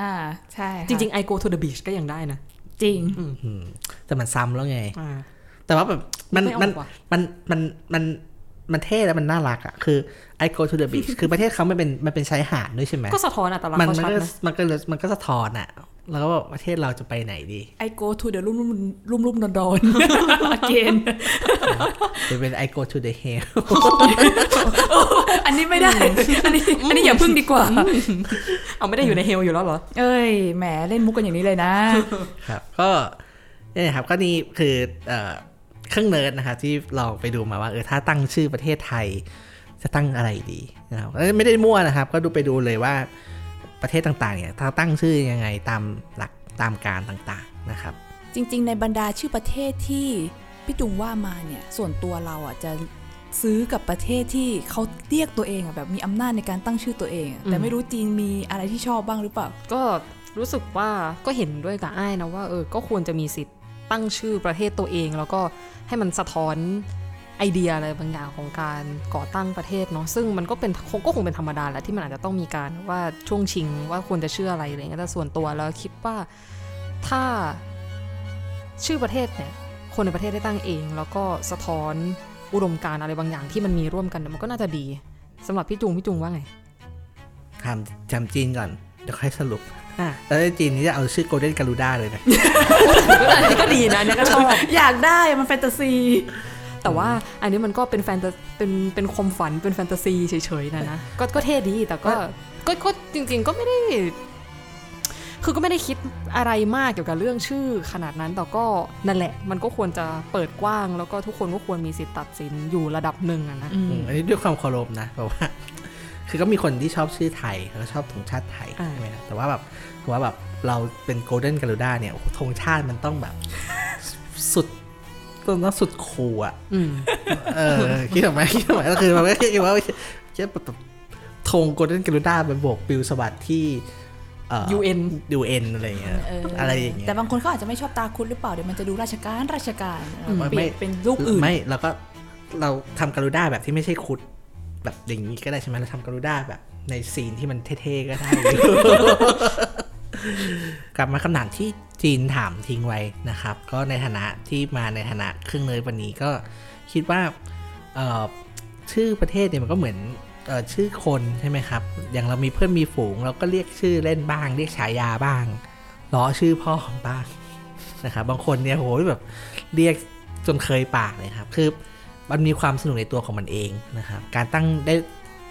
อ่า ใช่ค่ะจริงๆ I go to the beach ก็ยังได้นะ จริงอืมแต่มันซ้ำแล้วไงอ่าแต่ว่าแบบมันไม่ออกมันว่ะมันมันมันมันเท่แล้วมันน่ารักอะ คือ I go to the beach คือประเทศเขามันเป็นมันเป็นชายหาดด้วยใช่ไหม ก็สะท้อนอัตลักษมันณ์เขามันชัดก็นะมันก็เลยมันก็สะท้อนอะ แล้วก็บอกประเทศเราจะไปไหนดี I go to the รุ่มรุ่มรุ่มรุ่มดอนดอน again จะเป็น I go to the hell อันนี้ไม่ได้ อันนี้อันนี้อย่าพึ่งดีกว่า เอาไม่ได้อยู่ในเฮลอยู่แล้วเหรอ เอ้ย แหมเล่นมุกกันอย่างนี้เลยนะ ครับ ก็เนี่ยครับ ก็นี่คือเอ่อเครื่องเนิร์ดนะครับที่ลองไปดูมาว่าเออถ้าตั้งชื่อประเทศไทย จะตั้งอะไรดีนะครับเอ้ยไม่ได้มั่วนะครับ ก็ดูไปดูเลยว่า ประเทศต่างๆเนี่ยถ้าตั้งชื่อยังไงตามหลักตามการต่างๆนะครับ จริง ๆ ในบรรดาชื่อประเทศที่พี่จุงว่ามาเนี่ยส่วนตัวเราอะจะซื้อกับประเทศที่เขาเรียกตัวเองอะแบบมีอำนาจในการตั้งชื่อตัวเองอะแต่ไม่รู้จีนมีอะไรที่ชอบบ้างหรือเปล่าก็รู้สึกว่าก็เห็นด้วยกับอ้ายนะว่าเออก็ควรจะมีสิทธิ์ตั้งชื่อประเทศตัวเอง แล้วก็ให้มันสะท้อน ไอเดียอะไรบางอย่างของการก่อตั้งประเทศเนาะซึ่งมันก็เป็นคงก็คงเป็นธรรมดาแหละที่มันอาจจะต้องมีการว่าช่วงชิงว่าควรจะชื่ออะไรอะไรเงี้ยแต่ส่วนตัวแล้วคิดว่าถ้าชื่อประเทศเนี่ยคนในประเทศได้ตั้งเอง แล้วก็สะท้อนอุดมการณ์อะไรบางอย่างที่มันมีร่วมกันเนี่ยมันก็น่าจะดีสำหรับพี่จุงพี่จุงว่าไงทำจำจีนก่อนเดี๋ยวค่อยสรุปอะแล้วจีนนี่จะเอาชื่อ Golden Garuda เลยนะอันนี้ก็ดีนะอันนี้ก็ชอบอยากได้มันแฟนตาซี แต่ว่าอันนี้มันก็เป็นแฟนตาเป็นเป็นความฝันเป็นแฟนตาซีเฉยๆนะนะก็ก็เท่ดีแต่ก็ก็ก็จริง ๆ ก็ไม่ได้ คือก็ไม่ได้คิดอะไรมากเกี่ยวกับเรื่องชื่อขนาดนั้นแต่ก็นั่นแหละ มันก็ควรจะเปิดกว้าง แล้วก็ทุกคนก็ควรมีสิทธิ์ตัดสินอยู่ระดับหนึ่งอะนะอืมอันนี้ด้วยความเคารพนะเพราะว่าคือก็มีคนที่ชอบชื่อไทยแล้วก็ชอบธงชาติไทยอ่าใช่ไหมครับแต่ว่าแบบถือว่าแบบเราเป็น Golden Garuda เนี่ยโอ้โหธงชาติมันต้องแบบสุด ต้องสุดคูลอะอืมเออคิดออกไหมคิดออกไหมก็คือมันก็คิดว่าคิดแบบธง Golden Garuda เป็นโบกปิวสวัสดที่เอ่อ UN UN อะไรอย่างเงี้ยเออออะไรอย่างเงี้ยแต่บางคนเขาอาจจะไม่ชอบตาคุณหรือเปล่า เดี๋ยวมันจะดูราชการราชการอืมเปลี่ยนไม่เป็นลูกอื่น ไม่แล้วก็เราทำการูด้าแบบที่ไม่ใช่คุด แบบอย่างนี้ก็ได้ใช่ไหมเราทำการูด้าแบบในซีนที่มันเท่ๆก็ได้ กลับมาคำถามที่จีนถามทิ้งไว้นะครับ ก็ในฐานะที่มาในฐานะเครื่องเนยวันนี้ก็คิดว่าชื่อประเทศเนี่ยมันก็เหมือนออชื่อคนใช่ไหมครับ อย่างเรามีเพื่อนมีฝูง เราก็เรียกชื่อเล่นบ้าง เรียกฉายาบ้างล้อชื่อพ่อบ้างนะครับบางคนเนี่ยโหยแบบเรียกจนเคยปากเลยครับ คือมันมีความสนุกในตัวของมันเองนะครับ การตั้งได้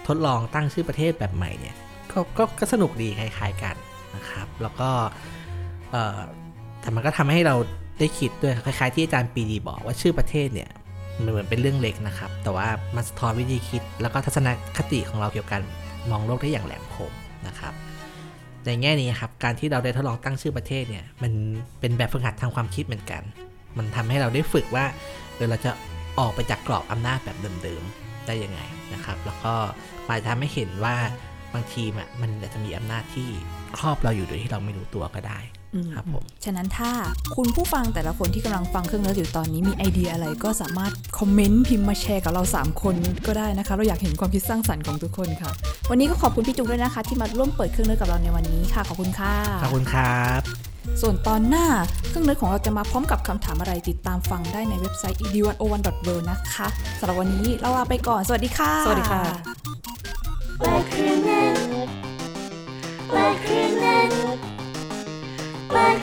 ทดลองตั้งชื่อประเทศแบบใหม่เนี่ยก็ก็ก็สนุกดีคล้ายๆกัน นะครับ แล้วก็เออแต่มันก็ทำให้เราได้คิดด้วยคล้ายๆ ที่อาจารย์ปีดีบอกว่าชื่อประเทศเนี่ยมันเหมือนเป็นเรื่องเล็กนะครับ แต่ว่ามันสะท้อนวิธีคิด แล้วก็ทัศนคติของเราเกี่ยวกับการมองโลกได้อย่างแหลมคมนะครับ ในแง่นี้ครับการที่เราได้ทดลองตั้งชื่อประเทศเนี่ยมันเป็นแบบฝึกหัดทางความคิดเหมือนกัน มันทำให้เราได้ฝึกว่าเออเราจะออกไปจากกรอบอำนาจแบบเดิมๆได้ยังไงนะครับ แล้วก็มาทำให้เห็นว่า บางทีมอะมันอาจจะมีอำนาจที่ครอบเราอยู่โดยที่เราไม่รู้ตัวก็ได้ครับผม ฉะนั้นถ้าคุณผู้ฟังแต่ละคนที่กำลังฟังเครื่องเนื้ออยู่ตอนนี้มีไอเดียอะไรก็สามารถคอมเมนต์พิมพ์มาแชร์กับเรา 3 คนก็ได้นะคะ เราอยากเห็นความคิดสร้างสรรค์ของทุกคนค่ะ วันนี้ก็ขอบคุณพี่จุงด้วยนะคะ ที่มาร่วมเปิดเครื่องเนื้อกับเราในวันนี้ค่ะ ขอบคุณค่ะ ขอบคุณครับ ส่วนตอนหน้าเครื่องเนื้อของเราจะมาพร้อมกับคำถามอะไรติดตามฟังได้ในเว็บไซต์ ed101.world นะคะสำหรับวันนี้เราลาไปก่อน สวัสดีค่ะ สวัสดีค่ะ Black Black Black